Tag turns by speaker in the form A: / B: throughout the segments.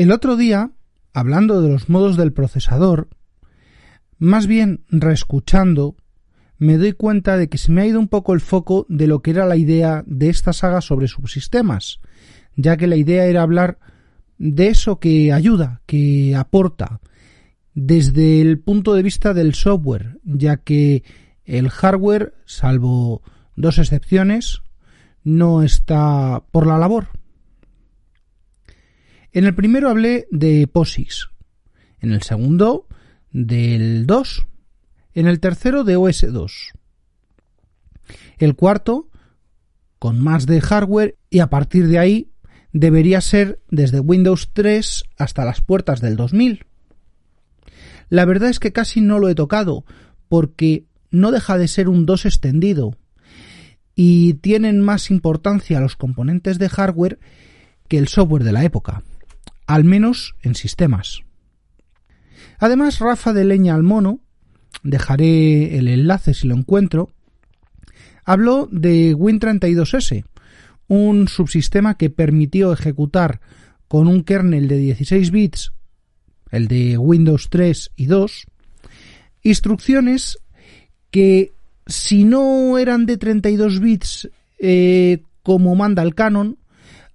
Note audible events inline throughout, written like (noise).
A: El otro día, hablando de los modos del procesador, más bien reescuchando, me doy cuenta de que se me ha ido un poco el foco de lo que era la idea de esta saga sobre subsistemas, ya que la idea era hablar de eso que ayuda, que aporta, desde el punto de vista del software, ya que el hardware, salvo dos excepciones, no está por la labor. En el primero hablé de POSIX, en el segundo del 2, en el tercero de OS2. El cuarto, con más de hardware y a partir de ahí debería ser desde Windows 3 hasta las puertas del 2000. La verdad es que casi no lo he tocado porque no deja de ser un 2 extendido y tienen más importancia los componentes de hardware que el software de la época al menos en sistemas. Además, Rafa de Leña al Mono, dejaré el enlace si lo encuentro, habló de Win32S, un subsistema que permitió ejecutar con un kernel de 16 bits, el de Windows 3 y 2, instrucciones que si no eran de 32 bits eh, como manda el canon,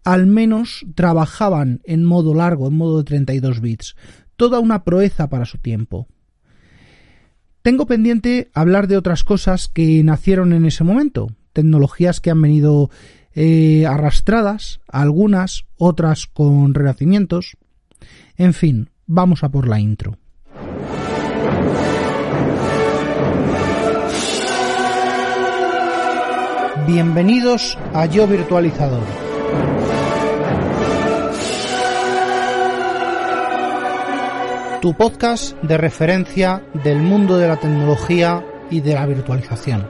A: al menos trabajaban en modo largo, en modo de 32 bits. Toda una proeza para su tiempo. Tengo pendiente hablar de otras cosas que nacieron en ese momento, tecnologías que han venido eh, arrastradas, algunas, otras con renacimientos. En fin, vamos a por la intro. Bienvenidos a Yo Virtualizador tu podcast de referencia del mundo de la tecnología y de la virtualización.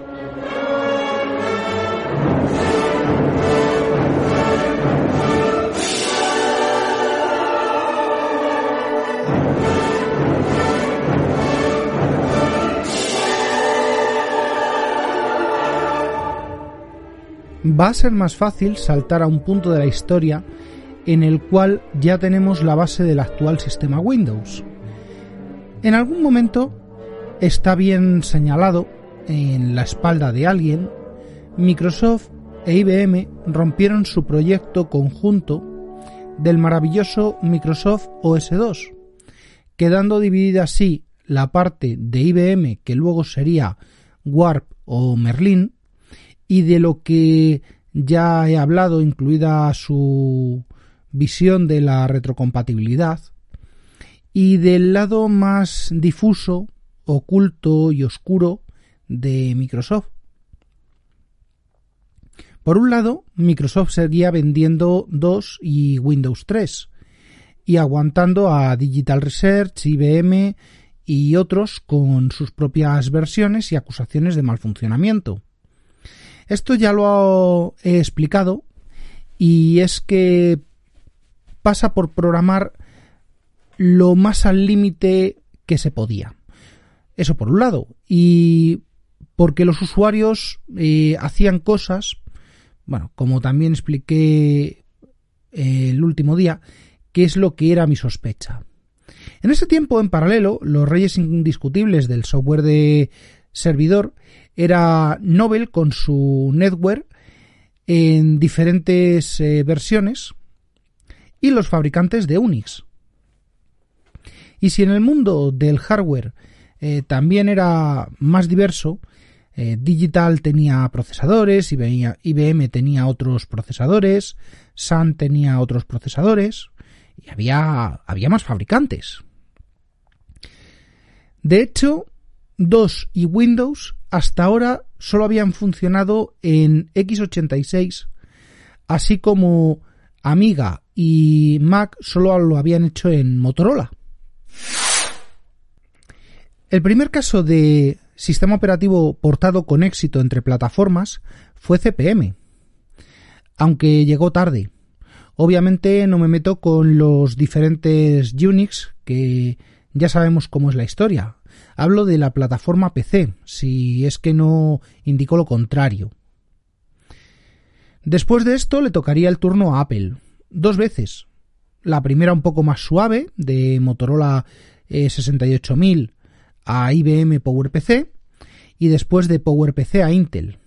A: Va a ser más fácil saltar a un punto de la historia en el cual ya tenemos la base del actual sistema Windows. En algún momento está bien señalado en la espalda de alguien, Microsoft e IBM rompieron su proyecto conjunto del maravilloso Microsoft OS2, quedando dividida así la parte de IBM que luego sería Warp o Merlin y de lo que ya he hablado, incluida su visión de la retrocompatibilidad, y del lado más difuso, oculto y oscuro de Microsoft. Por un lado, Microsoft seguía vendiendo DOS y Windows 3 y aguantando a Digital Research, IBM y otros con sus propias versiones y acusaciones de mal funcionamiento. Esto ya lo he explicado y es que pasa por programar lo más al límite que se podía. Eso por un lado. Y porque los usuarios eh, hacían cosas, bueno, como también expliqué eh, el último día, que es lo que era mi sospecha. En ese tiempo, en paralelo, los reyes indiscutibles del software de servidor era Nobel con su netware en diferentes eh, versiones y los fabricantes de Unix. Y si en el mundo del hardware eh, también era más diverso, eh, Digital tenía procesadores, IBM, tenía otros procesadores, Sun tenía otros procesadores y había, había más fabricantes. De hecho, DOS y Windows hasta ahora solo habían funcionado en x86, así como Amiga y Mac solo lo habían hecho en Motorola. El primer caso de sistema operativo portado con éxito entre plataformas fue CPM, aunque llegó tarde. Obviamente no me meto con los diferentes Unix que ya sabemos cómo es la historia. Hablo de la plataforma PC, si es que no indicó lo contrario. Después de esto le tocaría el turno a Apple, dos veces. La primera un poco más suave, de Motorola 68000 eh, a IBM PowerPC, y después de PowerPC a Intel.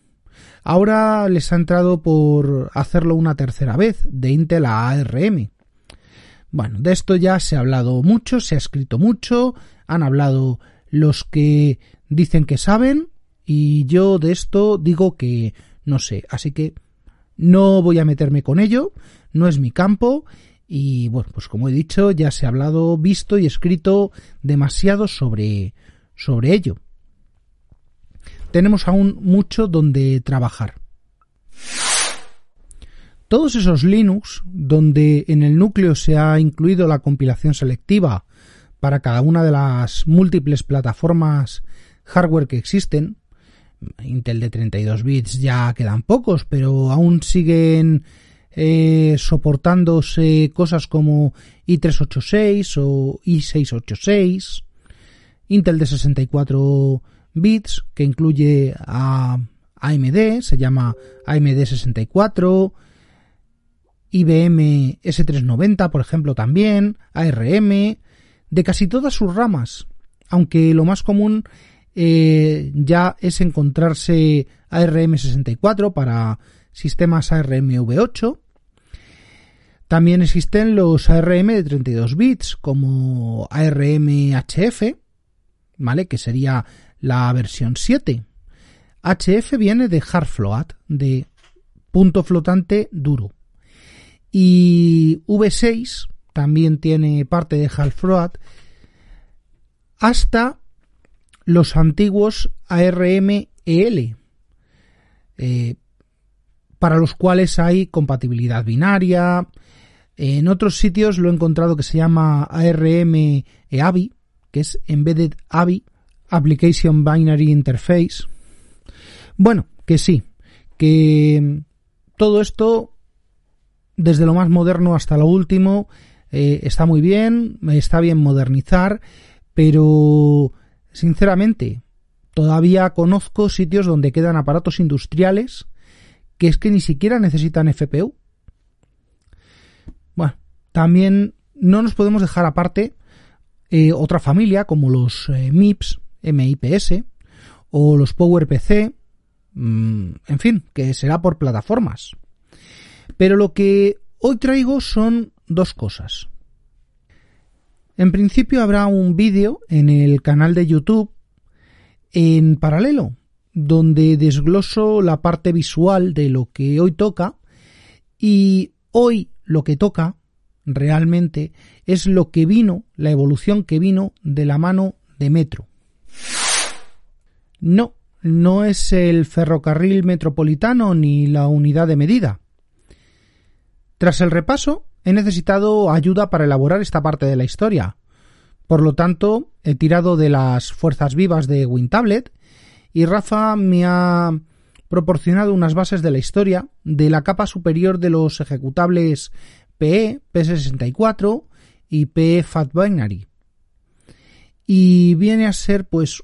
A: Ahora les ha entrado por hacerlo una tercera vez, de Intel a ARM. Bueno, de esto ya se ha hablado mucho, se ha escrito mucho, han hablado los que dicen que saben y yo de esto digo que no sé, así que no voy a meterme con ello, no es mi campo y bueno, pues como he dicho, ya se ha hablado, visto y escrito demasiado sobre sobre ello tenemos aún mucho donde trabajar. Todos esos Linux, donde en el núcleo se ha incluido la compilación selectiva para cada una de las múltiples plataformas hardware que existen, Intel de 32 bits ya quedan pocos, pero aún siguen eh, soportándose cosas como i386 o i686, Intel de 64 bits que incluye a AMD, se llama AMD 64, IBM S390, por ejemplo, también, ARM, de casi todas sus ramas, aunque lo más común eh, ya es encontrarse ARM64 para sistemas ARM V8. También existen los ARM de 32 bits como ARM HF, ¿vale? Que sería la versión 7. HF viene de hard float, de punto flotante duro. Y V6 también tiene parte de hard float hasta los antiguos ARM EL, eh, para los cuales hay compatibilidad binaria. En otros sitios lo he encontrado que se llama ARM EAVI, que es Embedded AVI, Application Binary Interface. Bueno, que sí, que todo esto, desde lo más moderno hasta lo último, eh, está muy bien, está bien modernizar, pero sinceramente, todavía conozco sitios donde quedan aparatos industriales que es que ni siquiera necesitan FPU. Bueno, también no nos podemos dejar aparte eh, otra familia como los eh, MIPS, MIPS o los PowerPC, mm, en fin, que será por plataformas. Pero lo que hoy traigo son dos cosas. En principio habrá un vídeo en el canal de YouTube en paralelo, donde desgloso la parte visual de lo que hoy toca y hoy lo que toca realmente es lo que vino, la evolución que vino de la mano de Metro. No, no es el ferrocarril metropolitano ni la unidad de medida. Tras el repaso, he necesitado ayuda para elaborar esta parte de la historia. Por lo tanto, he tirado de las fuerzas vivas de WinTablet y Rafa me ha proporcionado unas bases de la historia de la capa superior de los ejecutables PE, PS64 y PE Fat Binary. Y viene a ser pues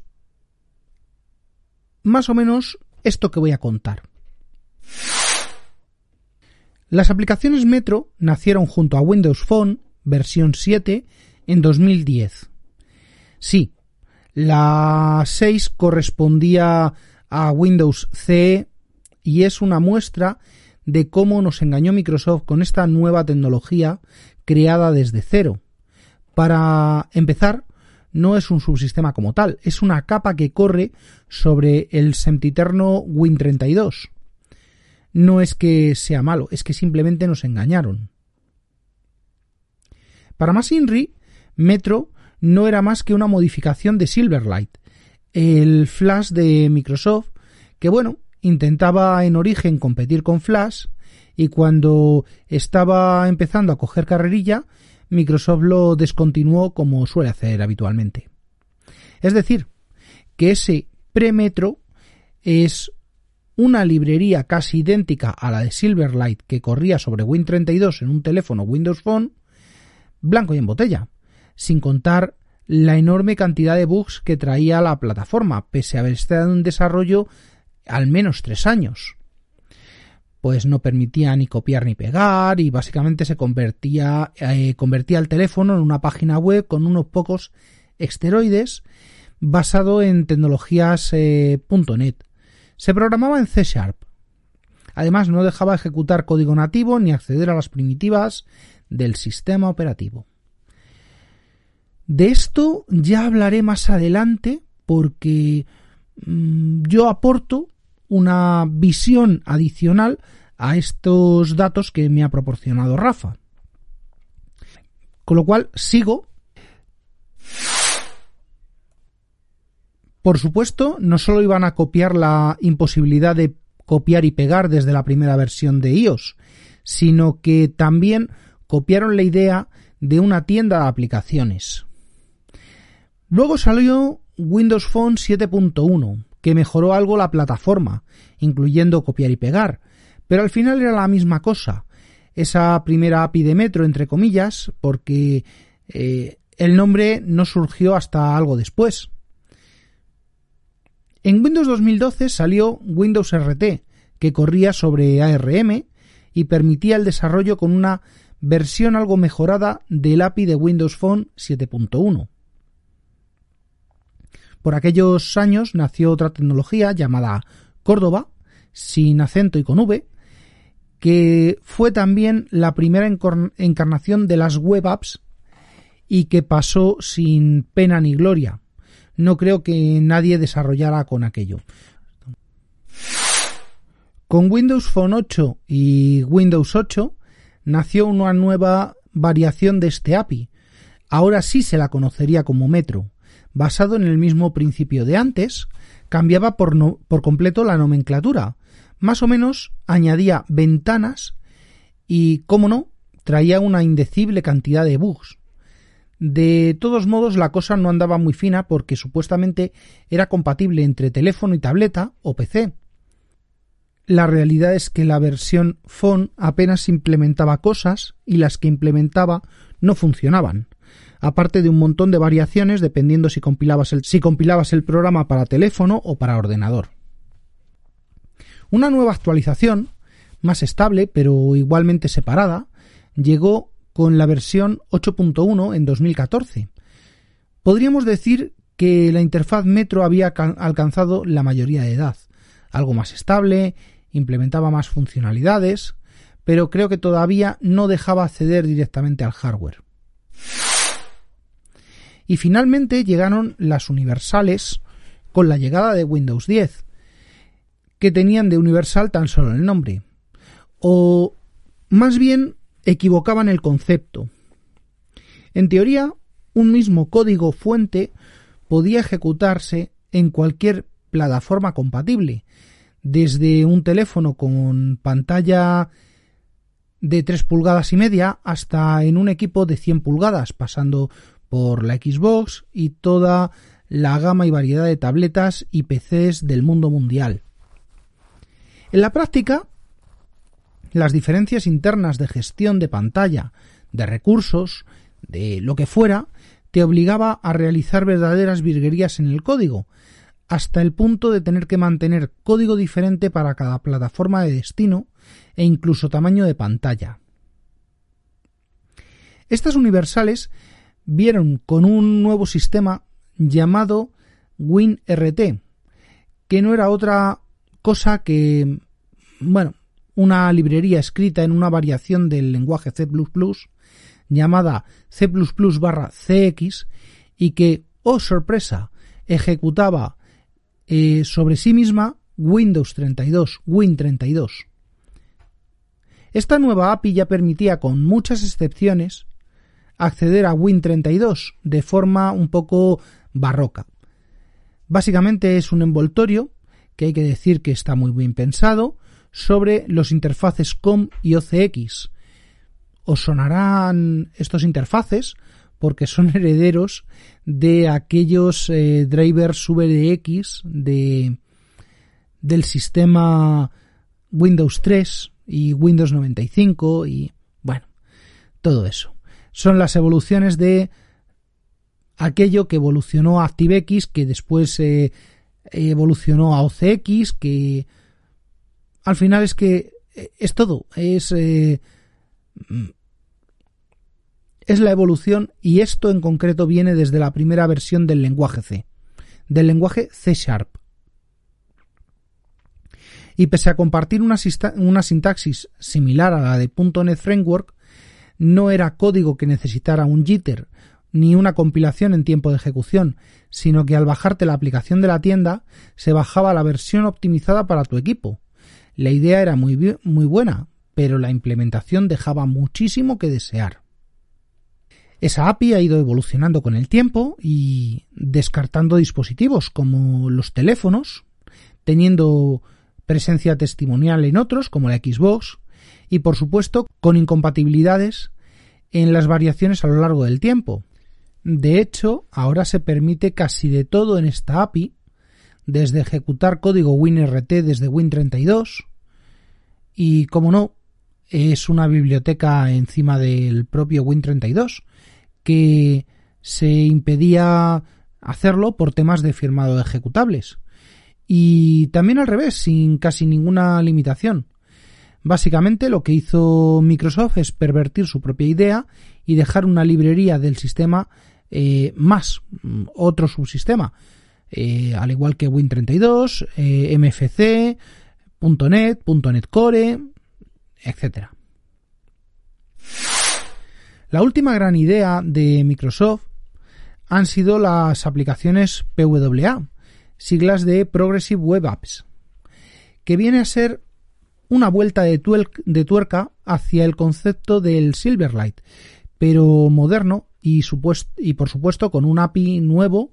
A: más o menos esto que voy a contar. Las aplicaciones Metro nacieron junto a Windows Phone versión 7 en 2010. Sí, la 6 correspondía a Windows CE y es una muestra de cómo nos engañó Microsoft con esta nueva tecnología creada desde cero. Para empezar, no es un subsistema como tal, es una capa que corre sobre el sempiterno Win32. No es que sea malo, es que simplemente nos engañaron. Para más Inri, Metro no era más que una modificación de Silverlight, el Flash de Microsoft, que bueno, intentaba en origen competir con Flash y cuando estaba empezando a coger carrerilla, Microsoft lo descontinuó como suele hacer habitualmente. Es decir, que ese premetro es una librería casi idéntica a la de Silverlight que corría sobre Win32 en un teléfono Windows Phone, blanco y en botella, sin contar la enorme cantidad de bugs que traía la plataforma, pese a haber estado en desarrollo al menos tres años. Pues no permitía ni copiar ni pegar y básicamente se convertía, eh, convertía el teléfono en una página web con unos pocos esteroides basado en tecnologías eh, .NET. Se programaba en C Sharp. Además no dejaba ejecutar código nativo ni acceder a las primitivas del sistema operativo. De esto ya hablaré más adelante porque mm, yo aporto una visión adicional a estos datos que me ha proporcionado Rafa. Con lo cual sigo. Por supuesto, no solo iban a copiar la imposibilidad de copiar y pegar desde la primera versión de iOS, sino que también copiaron la idea de una tienda de aplicaciones. Luego salió Windows Phone 7.1, que mejoró algo la plataforma, incluyendo copiar y pegar, pero al final era la misma cosa. Esa primera API de Metro, entre comillas, porque eh, el nombre no surgió hasta algo después. En Windows 2012 salió Windows RT, que corría sobre ARM y permitía el desarrollo con una versión algo mejorada del API de Windows Phone 7.1. Por aquellos años nació otra tecnología llamada Córdoba, sin acento y con V, que fue también la primera encarnación de las web apps y que pasó sin pena ni gloria. No creo que nadie desarrollara con aquello. Con Windows Phone 8 y Windows 8 nació una nueva variación de este API. Ahora sí se la conocería como Metro basado en el mismo principio de antes, cambiaba por, por completo la nomenclatura. Más o menos añadía ventanas y, como no, traía una indecible cantidad de bugs. De todos modos, la cosa no andaba muy fina porque supuestamente era compatible entre teléfono y tableta o PC. La realidad es que la versión Phone apenas implementaba cosas y las que implementaba no funcionaban aparte de un montón de variaciones dependiendo si compilabas el, si compilabas el programa para teléfono o para ordenador. Una nueva actualización, más estable pero igualmente separada, llegó con la versión 8.1 en 2014. Podríamos decir que la interfaz Metro había alcanzado la mayoría de edad, algo más estable, implementaba más funcionalidades, pero creo que todavía no dejaba acceder directamente al hardware. Y finalmente llegaron las universales con la llegada de Windows 10, que tenían de universal tan solo el nombre. O más bien equivocaban el concepto. En teoría, un mismo código fuente podía ejecutarse en cualquier plataforma compatible, desde un teléfono con pantalla de 3 pulgadas y media hasta en un equipo de 100 pulgadas, pasando por la Xbox y toda la gama y variedad de tabletas y PCs del mundo mundial. En la práctica, las diferencias internas de gestión de pantalla, de recursos, de lo que fuera, te obligaba a realizar verdaderas virguerías en el código, hasta el punto de tener que mantener código diferente para cada plataforma de destino e incluso tamaño de pantalla. Estas universales vieron con un nuevo sistema llamado WinRT, que no era otra cosa que, bueno, una librería escrita en una variación del lenguaje C++ llamada C++ barra CX y que, oh sorpresa, ejecutaba eh, sobre sí misma Windows 32, Win32. Esta nueva API ya permitía, con muchas excepciones, acceder a Win32 de forma un poco barroca. Básicamente es un envoltorio que hay que decir que está muy bien pensado, sobre los interfaces COM y OCX. Os sonarán estos interfaces porque son (laughs) herederos de aquellos eh, drivers VDX de, del sistema Windows 3 y Windows 95 y bueno, todo eso. Son las evoluciones de aquello que evolucionó a ActiveX, que después eh, evolucionó a OCX, que al final es que eh, es todo, es eh, es la evolución y esto en concreto viene desde la primera versión del lenguaje C, del lenguaje C Sharp. Y pese a compartir una, una sintaxis similar a la de .NET Framework, no era código que necesitara un jitter ni una compilación en tiempo de ejecución, sino que al bajarte la aplicación de la tienda se bajaba la versión optimizada para tu equipo. La idea era muy, muy buena, pero la implementación dejaba muchísimo que desear. Esa API ha ido evolucionando con el tiempo y descartando dispositivos como los teléfonos, teniendo presencia testimonial en otros como la Xbox y por supuesto con incompatibilidades en las variaciones a lo largo del tiempo, de hecho, ahora se permite casi de todo en esta API, desde ejecutar código WinRT desde Win32 y, como no, es una biblioteca encima del propio Win32 que se impedía hacerlo por temas de firmado ejecutables. Y también al revés, sin casi ninguna limitación. Básicamente lo que hizo Microsoft es pervertir su propia idea y dejar una librería del sistema eh, más mm, otro subsistema, eh, al igual que Win32, eh, MFC, .NET, .NET Core, etc. La última gran idea de Microsoft han sido las aplicaciones PWA, siglas de Progressive Web Apps, que viene a ser una vuelta de, tuerca hacia el concepto del Silverlight, pero moderno y, y por supuesto con un API nuevo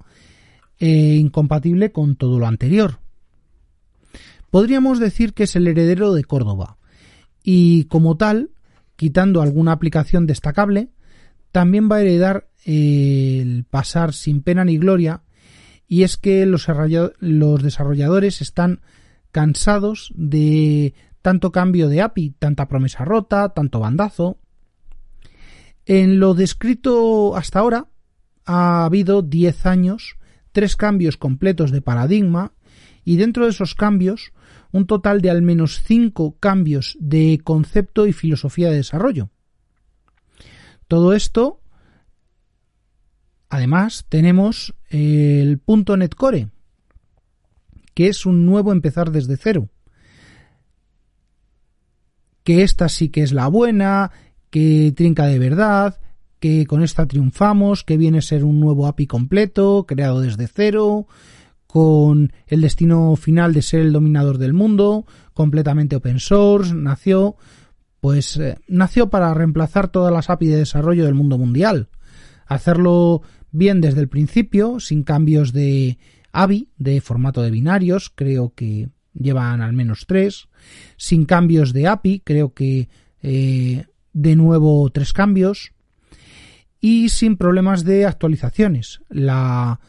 A: e incompatible con todo lo anterior. Podríamos decir que es el heredero de Córdoba y como tal, quitando alguna aplicación destacable, también va a heredar el pasar sin pena ni gloria y es que los desarrolladores están cansados de tanto cambio de API, tanta promesa rota, tanto bandazo, en lo descrito hasta ahora ha habido 10 años, tres cambios completos de paradigma y dentro de esos cambios un total de al menos 5 cambios de concepto y filosofía de desarrollo. Todo esto, además, tenemos el punto .NET Core, que es un nuevo empezar desde cero. Que esta sí que es la buena, que trinca de verdad, que con esta triunfamos, que viene a ser un nuevo API completo, creado desde cero, con el destino final de ser el dominador del mundo, completamente open source, nació, pues eh, nació para reemplazar todas las API de desarrollo del mundo mundial, hacerlo bien desde el principio, sin cambios de AVI, de formato de binarios, creo que llevan al menos tres, sin cambios de API, creo que eh, de nuevo tres cambios y sin problemas de actualizaciones. La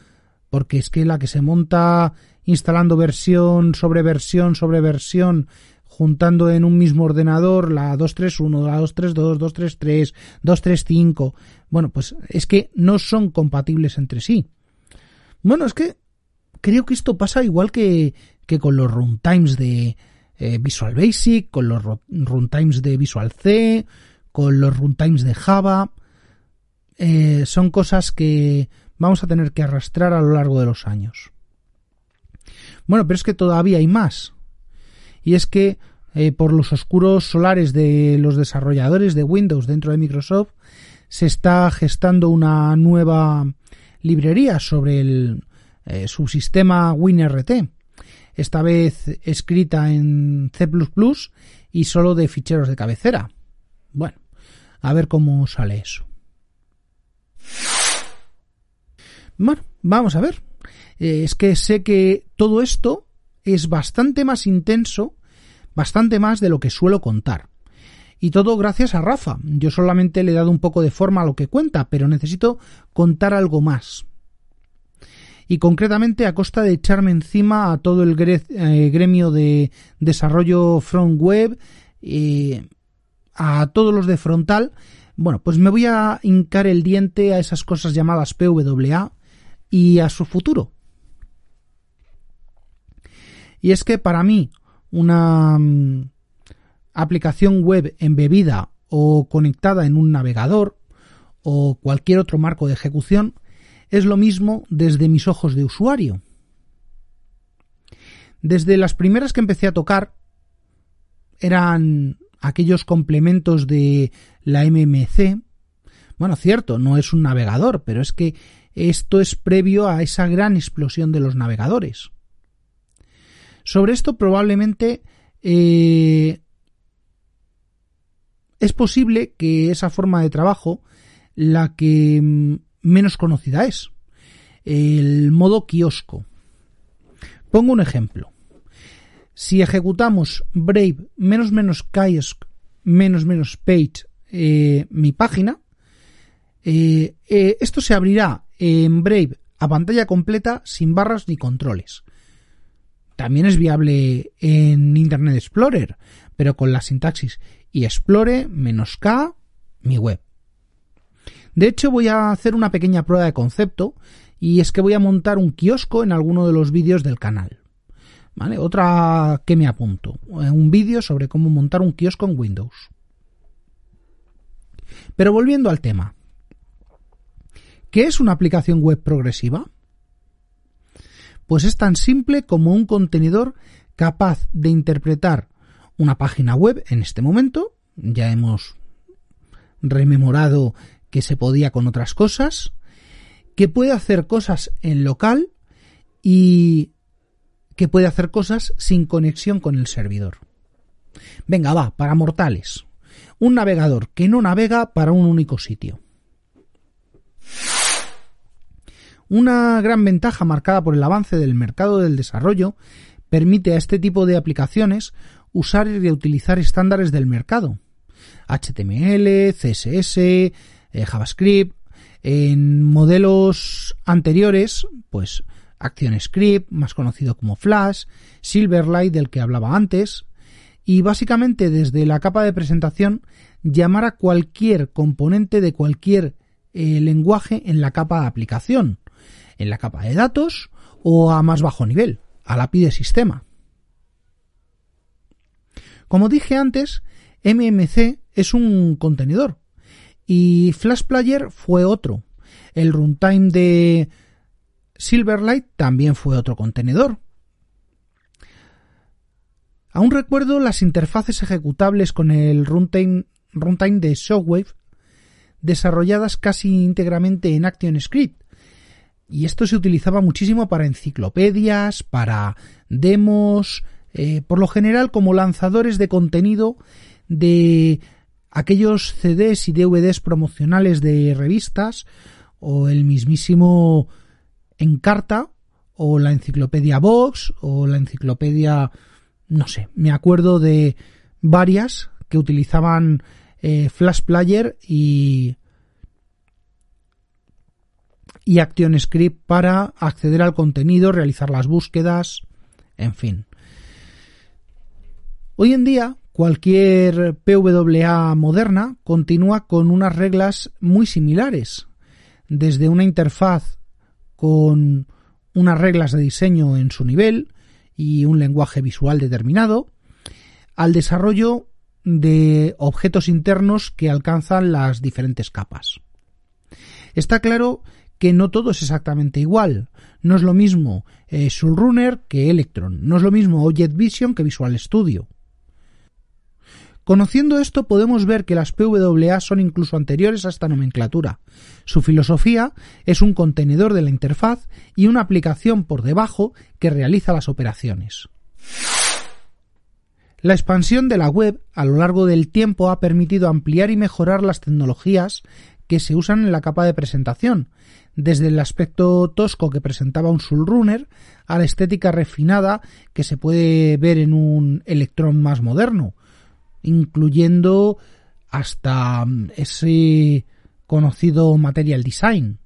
A: porque es que la que se monta instalando versión sobre versión sobre versión juntando en un mismo ordenador la 231, la 232, 233, 235, bueno, pues es que no son compatibles entre sí. Bueno, es que creo que esto pasa igual que, que con los runtimes de eh, Visual Basic, con los runtimes de Visual C, con los runtimes de Java. Eh, son cosas que vamos a tener que arrastrar a lo largo de los años. Bueno, pero es que todavía hay más. Y es que eh, por los oscuros solares de los desarrolladores de Windows dentro de Microsoft se está gestando una nueva librería sobre el eh, subsistema WinRT. Esta vez escrita en C++ y solo de ficheros de cabecera. Bueno, a ver cómo sale eso. Bueno, vamos a ver. Eh, es que sé que todo esto es bastante más intenso, bastante más de lo que suelo contar. Y todo gracias a Rafa. Yo solamente le he dado un poco de forma a lo que cuenta, pero necesito contar algo más. Y concretamente a costa de echarme encima a todo el eh, gremio de desarrollo front web, eh, a todos los de frontal, bueno, pues me voy a hincar el diente a esas cosas llamadas PWA y a su futuro. Y es que para mí una mm, aplicación web embebida o conectada en un navegador o cualquier otro marco de ejecución es lo mismo desde mis ojos de usuario. Desde las primeras que empecé a tocar eran aquellos complementos de la MMC. Bueno, cierto, no es un navegador, pero es que esto es previo a esa gran explosión de los navegadores. Sobre esto probablemente eh, es posible que esa forma de trabajo la que mm, menos conocida es, el modo kiosco. Pongo un ejemplo. Si ejecutamos Brave menos menos kiosk menos menos page eh, mi página, eh, esto se abrirá en Brave a pantalla completa sin barras ni controles. También es viable en Internet Explorer, pero con la sintaxis y explore menos K mi web. De hecho, voy a hacer una pequeña prueba de concepto y es que voy a montar un kiosco en alguno de los vídeos del canal. ¿Vale? Otra que me apunto, un vídeo sobre cómo montar un kiosco en Windows. Pero volviendo al tema. ¿Qué es una aplicación web progresiva? Pues es tan simple como un contenedor capaz de interpretar una página web en este momento. Ya hemos rememorado que se podía con otras cosas, que puede hacer cosas en local y que puede hacer cosas sin conexión con el servidor. Venga, va, para mortales. Un navegador que no navega para un único sitio. Una gran ventaja marcada por el avance del mercado del desarrollo permite a este tipo de aplicaciones usar y reutilizar estándares del mercado. HTML, CSS, eh, JavaScript. En modelos anteriores, pues ActionScript, más conocido como Flash, Silverlight, del que hablaba antes, y básicamente desde la capa de presentación llamar a cualquier componente de cualquier eh, lenguaje en la capa de aplicación, en la capa de datos o a más bajo nivel, a la API de sistema. Como dije antes, MMC es un contenedor y Flash Player fue otro. El runtime de Silverlight también fue otro contenedor. Aún recuerdo las interfaces ejecutables con el runtime, runtime de Shockwave desarrolladas casi íntegramente en ActionScript. Y esto se utilizaba muchísimo para enciclopedias, para demos, eh, por lo general como lanzadores de contenido de aquellos CDs y DVDs promocionales de revistas o el mismísimo Encarta o la enciclopedia Vox o la enciclopedia no sé, me acuerdo de varias que utilizaban eh, Flash Player y y ActionScript para acceder al contenido, realizar las búsquedas, en fin. Hoy en día, cualquier PWA moderna continúa con unas reglas muy similares, desde una interfaz con unas reglas de diseño en su nivel y un lenguaje visual determinado, al desarrollo de objetos internos que alcanzan las diferentes capas. Está claro que no todo es exactamente igual. No es lo mismo eh, Runner que Electron, no es lo mismo Object Vision que Visual Studio. Conociendo esto podemos ver que las PWA son incluso anteriores a esta nomenclatura. Su filosofía es un contenedor de la interfaz y una aplicación por debajo que realiza las operaciones. La expansión de la web a lo largo del tiempo ha permitido ampliar y mejorar las tecnologías que se usan en la capa de presentación, desde el aspecto tosco que presentaba un Runner a la estética refinada que se puede ver en un Electron más moderno, incluyendo hasta mm, ese conocido Material Design.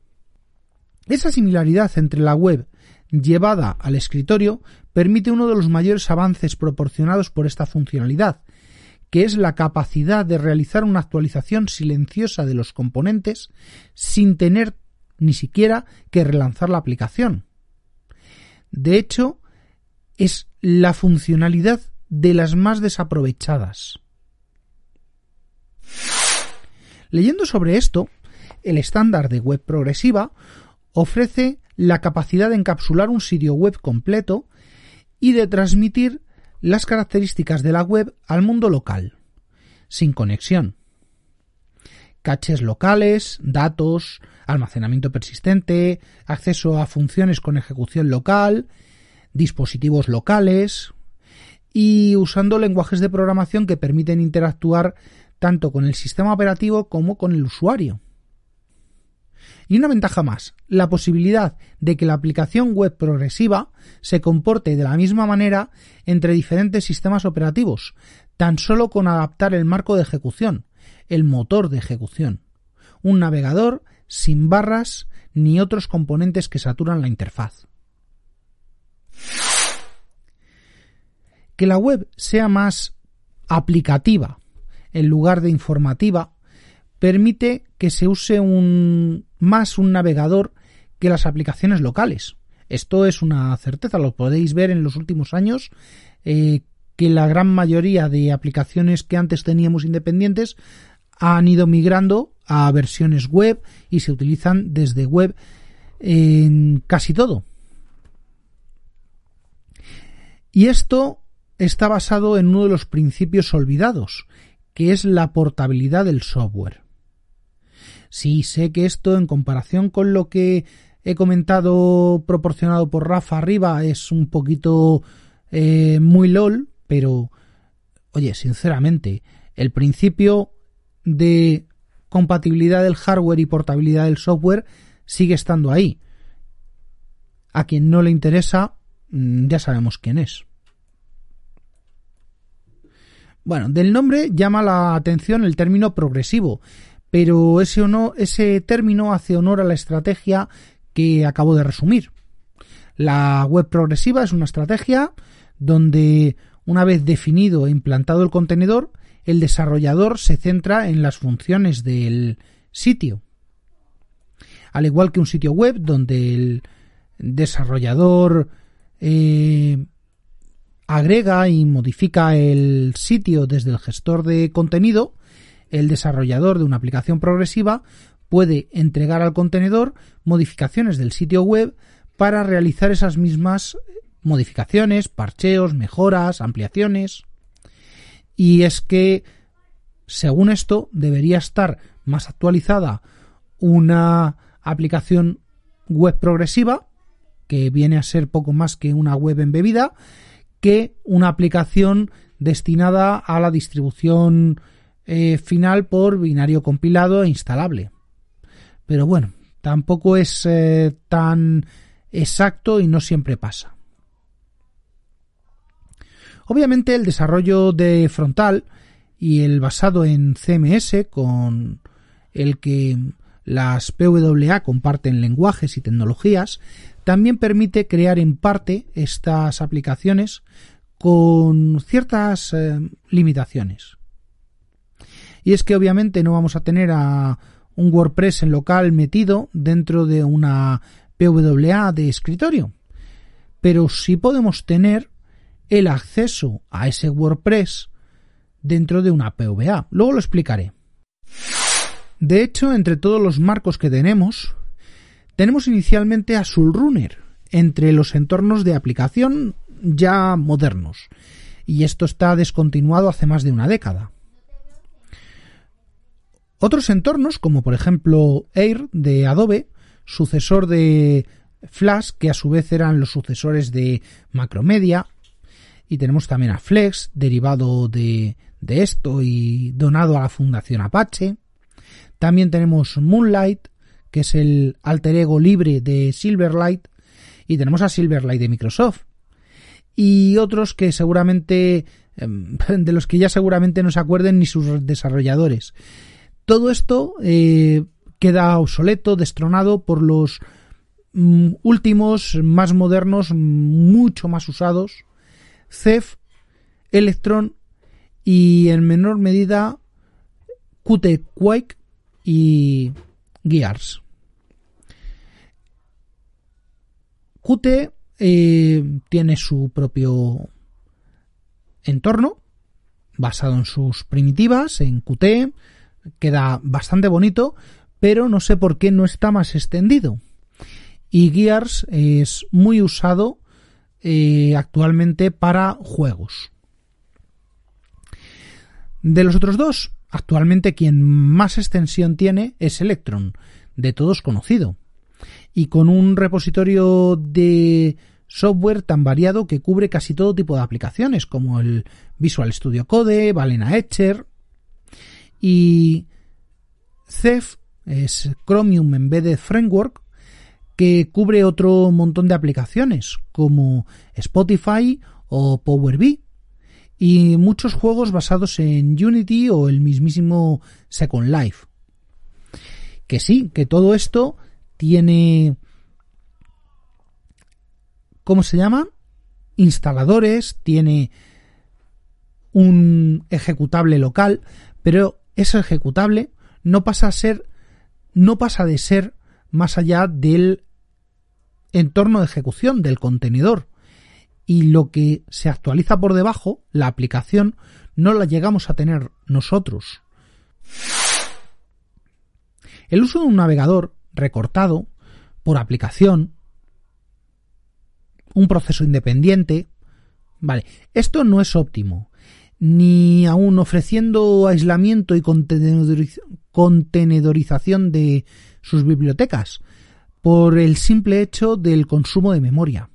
A: Esa similaridad entre la web llevada al escritorio permite uno de los mayores avances proporcionados por esta funcionalidad, que es la capacidad de realizar una actualización silenciosa de los componentes sin tener ni siquiera que relanzar la aplicación. De hecho, es la funcionalidad de las más desaprovechadas. Leyendo sobre esto, el estándar de web progresiva ofrece la capacidad de encapsular un sitio web completo y de transmitir las características de la web al mundo local, sin conexión. Caches locales, datos, almacenamiento persistente, acceso a funciones con ejecución local, dispositivos locales y usando lenguajes de programación que permiten interactuar tanto con el sistema operativo como con el usuario. Y una ventaja más, la posibilidad de que la aplicación web progresiva se comporte de la misma manera entre diferentes sistemas operativos, tan solo con adaptar el marco de ejecución, el motor de ejecución, un navegador sin barras ni otros componentes que saturan la interfaz. Que la web sea más aplicativa en lugar de informativa permite que se use un, más un navegador que las aplicaciones locales. Esto es una certeza, lo podéis ver en los últimos años, eh, que la gran mayoría de aplicaciones que antes teníamos independientes han ido migrando a versiones web y se utilizan desde web en casi todo. Y esto está basado en uno de los principios olvidados, que es la portabilidad del software. Sí, sé que esto, en comparación con lo que he comentado proporcionado por Rafa arriba, es un poquito eh, muy LOL, pero, oye, sinceramente, el principio de compatibilidad del hardware y portabilidad del software sigue estando ahí. A quien no le interesa, mm, ya sabemos quién es. Bueno, del nombre llama la atención el término progresivo, pero ese, ese término hace honor a la estrategia que acabo de resumir. La web progresiva es una estrategia donde, una vez definido e implantado el contenedor, el desarrollador se centra en las funciones del sitio. Al igual que un sitio web donde el desarrollador eh, agrega y modifica el sitio desde el gestor de contenido, el desarrollador de una aplicación progresiva puede entregar al contenedor modificaciones del sitio web para realizar esas mismas modificaciones, parcheos, mejoras, ampliaciones. Y es que, según esto, debería estar más actualizada una aplicación web progresiva, que viene a ser poco más que una web embebida, que una aplicación destinada a la distribución eh, final por binario compilado e instalable. Pero bueno, tampoco es eh, tan exacto y no siempre pasa. Obviamente el desarrollo de frontal y el basado en CMS con el que las PWA comparten lenguajes y tecnologías también permite crear en parte estas aplicaciones con ciertas eh, limitaciones. Y es que obviamente no vamos a tener a un WordPress en local metido dentro de una PWA de escritorio. Pero sí podemos tener el acceso a ese WordPress dentro de una PWA. Luego lo explicaré. De hecho, entre todos los marcos que tenemos, tenemos inicialmente a Sulrunner entre los entornos de aplicación ya modernos. Y esto está descontinuado hace más de una década. Otros entornos, como por ejemplo Air de Adobe, sucesor de Flash, que a su vez eran los sucesores de Macromedia, y tenemos también a Flex, derivado de, de esto y donado a la Fundación Apache. También tenemos Moonlight, que es el alter ego libre de Silverlight, y tenemos a Silverlight de Microsoft. Y otros que seguramente, em, (laughs) de los que ya seguramente no se acuerden ni sus desarrolladores. Todo esto eh, queda obsoleto, destronado por los mm, últimos, más modernos, mucho más usados, CEF, Electron y en menor medida Qt Quake y Gears. Qt eh, tiene su propio entorno basado en sus primitivas, en Qt, queda bastante bonito, pero no sé por qué no está más extendido. Y Gears es muy usado eh, actualmente para juegos. De los otros dos, actualmente quien más extensión tiene es Electron, de todos conocido, y con un repositorio de software tan variado que cubre casi todo tipo de aplicaciones, como el Visual Studio Code, Valena Etcher, y Ceph es Chromium Embedded Framework, que cubre otro montón de aplicaciones, como Spotify o Power BI, y muchos juegos basados en Unity o el mismísimo Second Life. Que sí, que todo esto tiene... ¿Cómo se llama? Instaladores, tiene un ejecutable local, pero ese ejecutable no pasa a ser no pasa de ser más allá del entorno de ejecución del contenedor y lo que se actualiza por debajo, la aplicación, no la llegamos a tener nosotros. El uso de un navegador recortado por aplicación, un proceso independiente, vale, esto no es óptimo, ni aún ofreciendo aislamiento y contenedorización de sus bibliotecas, por el simple hecho del consumo de memoria.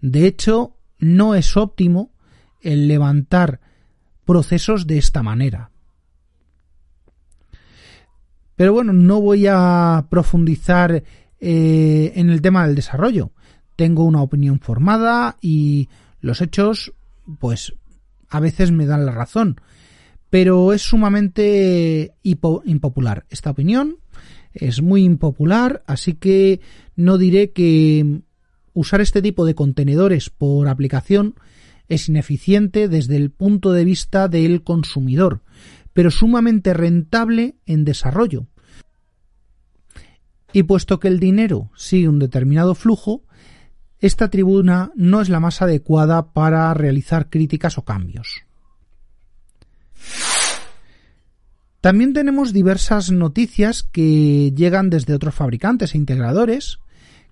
A: De hecho, no es óptimo el levantar procesos de esta manera. Pero bueno, no voy a profundizar eh, en el tema del desarrollo. Tengo una opinión formada y los hechos, pues, a veces me dan la razón. Pero es sumamente impopular. Esta opinión es muy impopular, así que no diré que usar este tipo de contenedores por aplicación es ineficiente desde el punto de vista del consumidor, pero sumamente rentable en desarrollo. Y puesto que el dinero sigue un determinado flujo, esta tribuna no es la más adecuada para realizar críticas o cambios. También tenemos diversas noticias que llegan desde otros fabricantes e integradores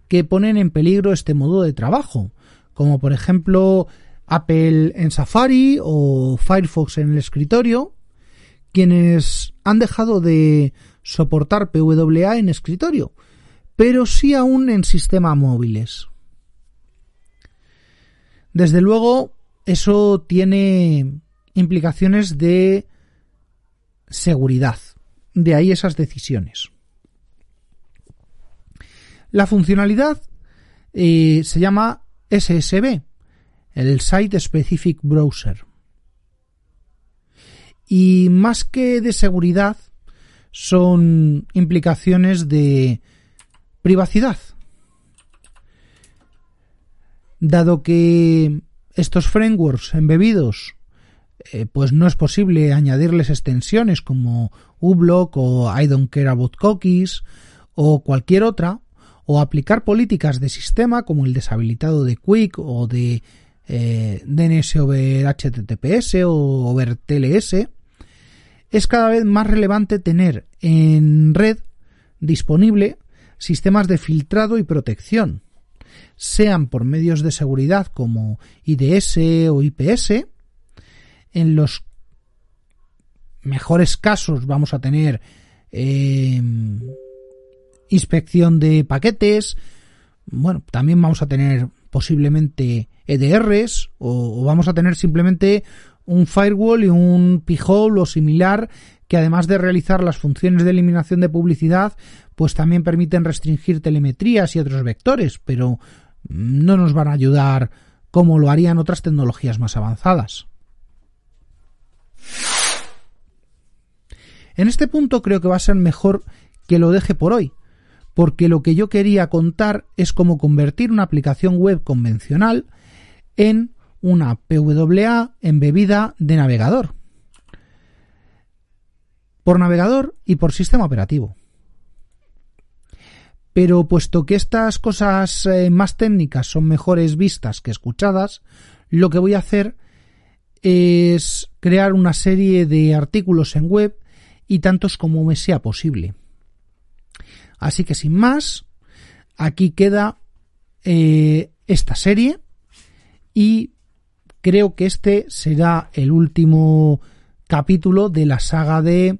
A: que ponen en peligro este modo de trabajo, como por ejemplo Apple en Safari o Firefox en el escritorio, quienes han dejado de soportar PWA en escritorio, pero sí aún en sistemas móviles. Desde luego, eso tiene implicaciones de seguridad. De ahí esas decisiones. La funcionalidad eh, se llama SSB, el Site Specific Browser. Y más que de seguridad, son implicaciones de privacidad. Dado que estos frameworks embebidos eh, pues no es posible añadirles extensiones como uBlock o I don't care about cookies o cualquier otra, o aplicar políticas de sistema como el deshabilitado de Quick o de eh, DNS over HTTPS o over TLS, es cada vez más relevante tener en red disponible sistemas de filtrado y protección, sean por medios de seguridad como IDS o IPS, en los mejores casos vamos a tener eh, inspección de paquetes, bueno, también vamos a tener posiblemente EDRs o, vamos a tener simplemente un firewall y un p o similar que además de realizar las funciones de eliminación de publicidad, pues también permiten restringir telemetrías y otros vectores, pero no nos van a ayudar como lo harían otras tecnologías más avanzadas. En este punto creo que va a ser mejor que lo deje por hoy, porque lo que yo quería contar es cómo convertir una aplicación web convencional en una PWA embebida de navegador. Por navegador y por sistema operativo. Pero puesto que estas cosas eh, más técnicas son mejores vistas que escuchadas, lo que voy a hacer es crear una serie de artículos en web y tantos como me sea posible. Así que sin más, aquí queda eh, esta serie y creo que este será el último capítulo de la saga de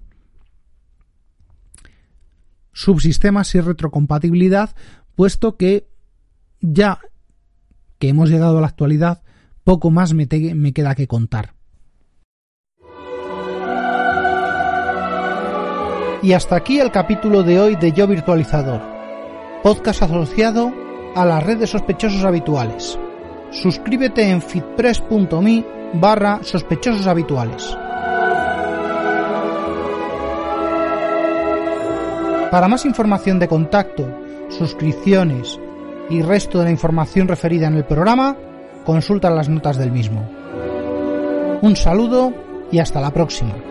A: subsistemas y retrocompatibilidad, puesto que ya que hemos llegado a la actualidad, poco más me, queda que contar. Y hasta aquí el capítulo de hoy de Yo Virtualizador, podcast asociado a la red de sospechosos habituales. Suscríbete en fitpress.me barra sospechosos habituales. Para más información de contacto, suscripciones y resto de la información referida en el programa, consulta las notas del mismo. Un saludo y hasta la próxima.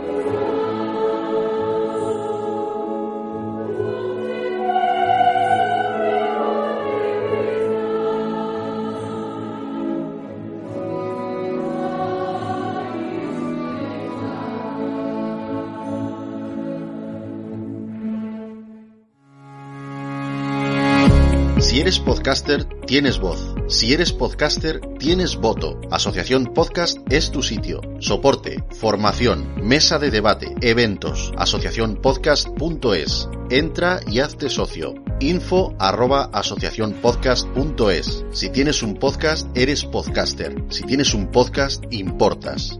B: Podcaster, tienes voz. Si eres podcaster, tienes voto. Asociación Podcast es tu sitio. Soporte, formación, mesa de debate, eventos. Asociacionpodcast.es. Entra y hazte socio. Info arroba asociacionpodcast.es. Si tienes un podcast, eres podcaster. Si tienes un podcast, importas.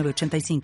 C: 85.